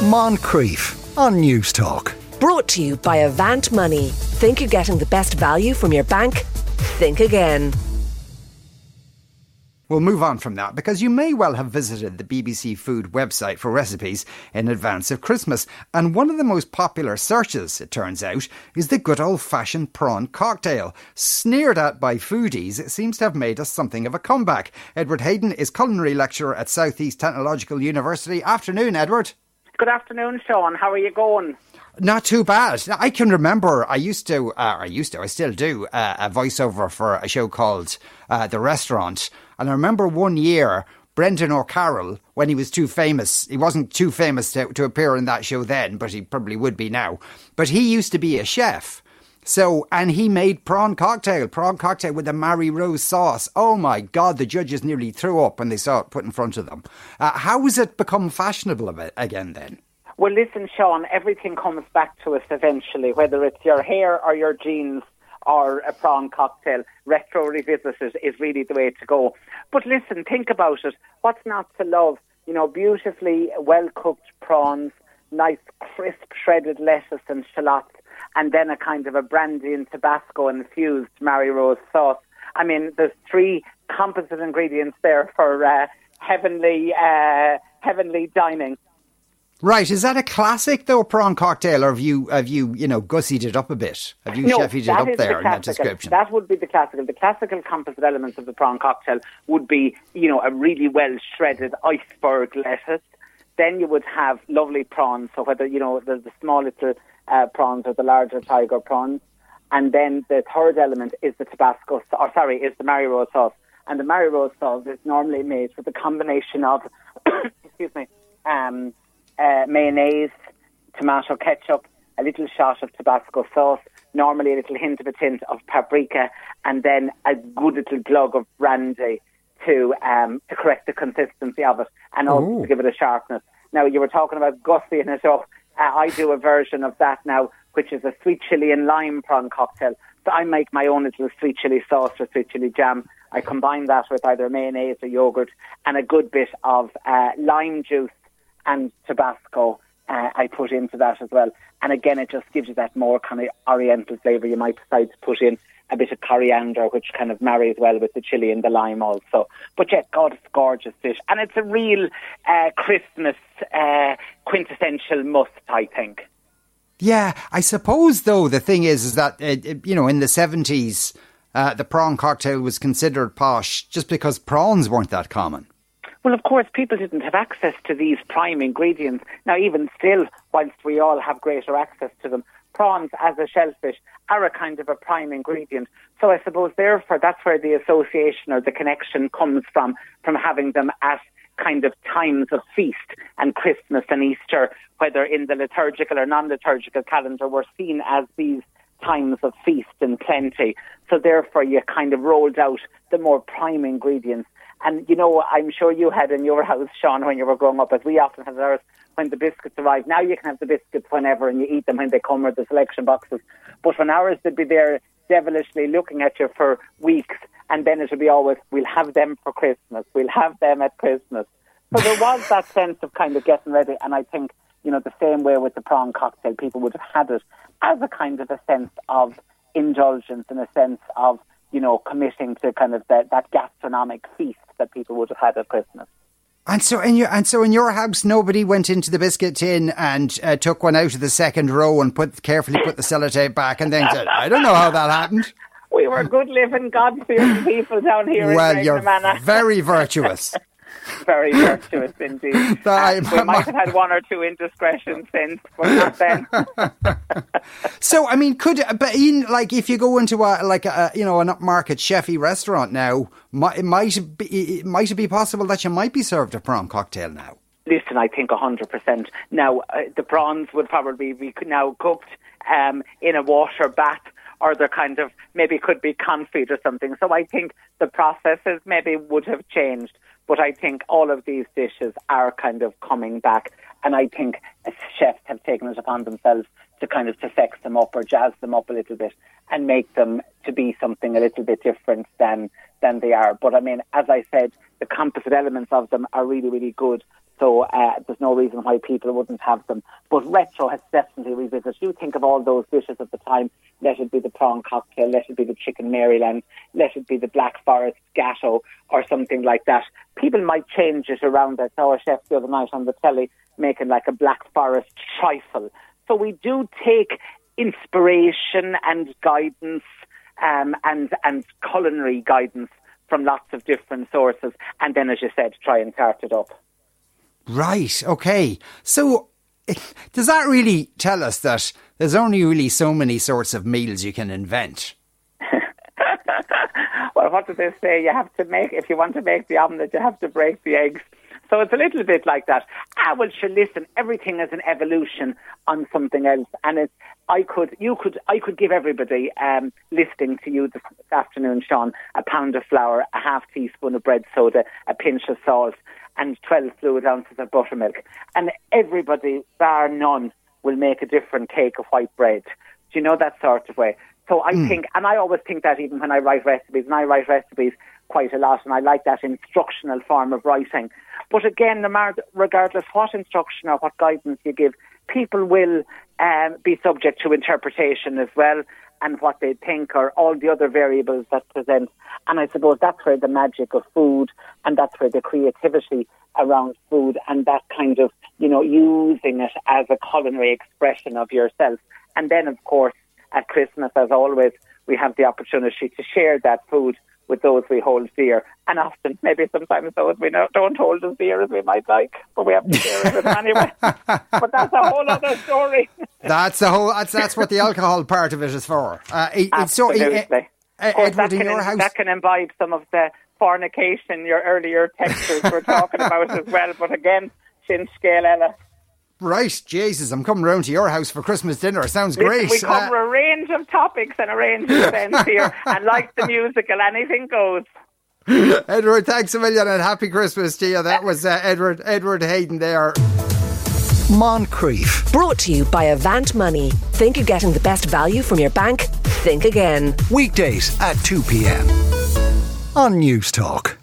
Moncrieff on Newstalk. Brought to you by Avant Money. Think you're getting the best value from your bank? Think again. We'll move on from that because you may well have visited the BBC Food website for recipes in advance of Christmas. And one of the most popular searches, it turns out, is the good old fashioned prawn cocktail. Sneered at by foodies, it seems to have made us something of a comeback. Edward Hayden is culinary lecturer at Southeast Technological University. Afternoon, Edward. Good afternoon, Sean. How are you going? Not too bad. I can remember I used to, uh, I used to, I still do, uh, a voiceover for a show called uh, The Restaurant. And I remember one year, Brendan O'Carroll, when he was too famous, he wasn't too famous to, to appear in that show then, but he probably would be now. But he used to be a chef. So, and he made prawn cocktail, prawn cocktail with a Marie Rose sauce. Oh my God, the judges nearly threw up when they saw it put in front of them. Uh, how has it become fashionable again then? Well, listen, Sean, everything comes back to us eventually, whether it's your hair or your jeans or a prawn cocktail. Retro revisited is really the way to go. But listen, think about it. What's not to love? You know, beautifully well cooked prawns, nice crisp shredded lettuce and shallots, and then a kind of a brandy and Tabasco infused Marie Rose sauce. I mean, there's three composite ingredients there for uh, heavenly, uh, heavenly dining. Right, is that a classic though, prawn cocktail, or have you have you you know gussied it up a bit? Have you no, it up there the in that description? That would be the classical. The classical composite elements of the prawn cocktail would be you know a really well shredded iceberg lettuce. Then you would have lovely prawns. So whether you know the, the small little uh, prawns or the larger tiger prawns, and then the third element is the Tabasco, or sorry, is the Marie Rose sauce. And the Marie Rose sauce is normally made with a combination of, excuse me, um, uh, mayonnaise, tomato ketchup, a little shot of Tabasco sauce, normally a little hint of a tint of paprika, and then a good little glug of brandy to um, to correct the consistency of it and also Ooh. to give it a sharpness. Now, you were talking about gussying it up. Uh, I do a version of that now, which is a sweet chili and lime prawn cocktail. So I make my own little sweet chili sauce or sweet chili jam. I combine that with either mayonnaise or yogurt and a good bit of uh, lime juice and Tabasco uh, I put into that as well. And again, it just gives you that more kind of oriental flavour. You might decide to put in a bit of coriander, which kind of marries well with the chili and the lime also. But yeah, God, it's gorgeous dish. And it's a real uh, Christmas uh, quintessential must, I think. Yeah, I suppose though the thing is, is that uh, you know in the seventies, uh, the prawn cocktail was considered posh just because prawns weren't that common. Well, of course, people didn't have access to these prime ingredients. Now, even still, whilst we all have greater access to them, prawns as a shellfish are a kind of a prime ingredient. So I suppose therefore that's where the association or the connection comes from, from having them at kind of times of feast and Christmas and Easter, whether in the liturgical or non-liturgical calendar, were seen as these times of feast and plenty. So therefore you kind of rolled out the more prime ingredients and you know, I'm sure you had in your house, Sean, when you were growing up, as we often had ours, when the biscuits arrived. Now you can have the biscuits whenever and you eat them when they come with the selection boxes. But when ours they'd be there devilishly looking at you for weeks, and then it would be always, we'll have them for Christmas, we'll have them at Christmas. So there was that sense of kind of getting ready, and I think, you know, the same way with the prawn cocktail, people would have had it as a kind of a sense of indulgence and a sense of you know, committing to kind of that, that gastronomic feast that people would have had at Christmas. And so in your and so in your house, nobody went into the biscuit tin and uh, took one out of the second row and put carefully put the sellotape back, and then said, "I don't know how that happened." We were good living, God fearing people down here. Well, in you're very virtuous. Very virtuous indeed. Uh, we might have had one or two indiscretions since, but not then. so, I mean, could but in, like if you go into a like a you know an upmarket chefy restaurant now, might, might be it might it be possible that you might be served a prawn cocktail now? Listen, I think hundred percent. Now uh, the prawns would probably be now cooked um, in a water bath or they're kind of maybe could be confit or something. So I think the processes maybe would have changed. But I think all of these dishes are kind of coming back. And I think chefs have taken it upon themselves to kind of to sex them up or jazz them up a little bit and make them to be something a little bit different than than they are. But I mean, as I said, the composite elements of them are really, really good. So uh, there's no reason why people wouldn't have them. But retro has definitely revisited. You think of all those dishes at the time. Let it be the prawn cocktail, let it be the chicken Maryland, let it be the Black Forest gateau or something like that. People might change it around. I saw a chef the other night on the telly making like a Black Forest trifle. So we do take inspiration and guidance um, and and culinary guidance from lots of different sources, and then, as you said, try and start it up. Right. Okay. So. Does that really tell us that there's only really so many sorts of meals you can invent? Well, what do they say? You have to make, if you want to make the omelette, you have to break the eggs. So it's a little bit like that. Ah, well, sure, listen, everything is an evolution on something else. And it's, I could, you could, I could give everybody, um, listening to you this afternoon, Sean, a pound of flour, a half teaspoon of bread soda, a pinch of salt, and 12 fluid ounces of buttermilk. And everybody, bar none, will make a different cake of white bread. Do you know that sort of way? So I mm. think, and I always think that even when I write recipes, and I write recipes quite a lot, and I like that instructional form of writing. But again, regardless what instruction or what guidance you give, people will um, be subject to interpretation as well and what they think or all the other variables that present. And I suppose that's where the magic of food and that's where the creativity around food and that kind of, you know, using it as a culinary expression of yourself. And then, of course, at Christmas, as always, we have the opportunity to share that food with those we hold dear. And often, maybe sometimes those we don't hold as dear as we might like, but we have to share it with them anyway. but that's a whole other story. that's the whole. That's that's what the alcohol part of it is for. Uh, it, Absolutely. So, uh, uh, Edward, that, can, in that can imbibe some of the fornication your earlier textures were talking about as well. But again, sin scéal eile. Right, Jesus, I'm coming round to your house for Christmas dinner. Sounds Listen, great. We cover uh, a range of topics and a range of events here, and like the musical, anything goes. Edward, thanks a million and happy Christmas to you. That was uh, Edward Edward Hayden there. Moncrieff. Brought to you by Avant Money. Think you're getting the best value from your bank? Think again. Weekdays at 2 p.m. on Newstalk.